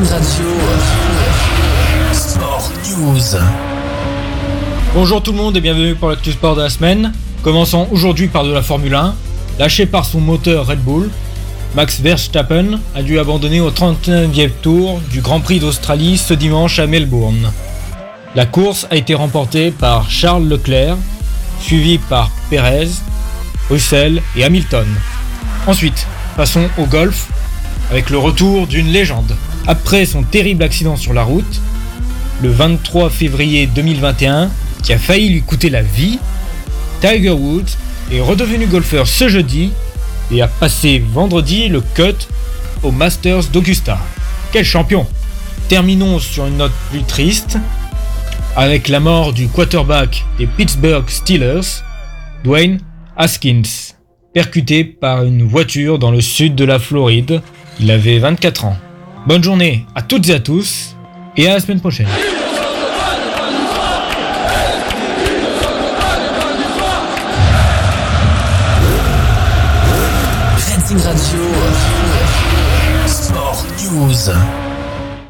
News. Bonjour tout le monde et bienvenue pour l'actu sport de la semaine. Commençons aujourd'hui par de la Formule 1. Lâché par son moteur Red Bull, Max Verstappen a dû abandonner au 39e tour du Grand Prix d'Australie ce dimanche à Melbourne. La course a été remportée par Charles Leclerc, suivi par Perez, Russell et Hamilton. Ensuite, passons au golf avec le retour d'une légende. Après son terrible accident sur la route, le 23 février 2021, qui a failli lui coûter la vie, Tiger Woods est redevenu golfeur ce jeudi et a passé vendredi le cut au Masters d'Augusta. Quel champion Terminons sur une note plus triste avec la mort du quarterback des Pittsburgh Steelers, Dwayne Haskins, percuté par une voiture dans le sud de la Floride. Il avait 24 ans. Bonne journée à toutes et à tous et à la semaine prochaine.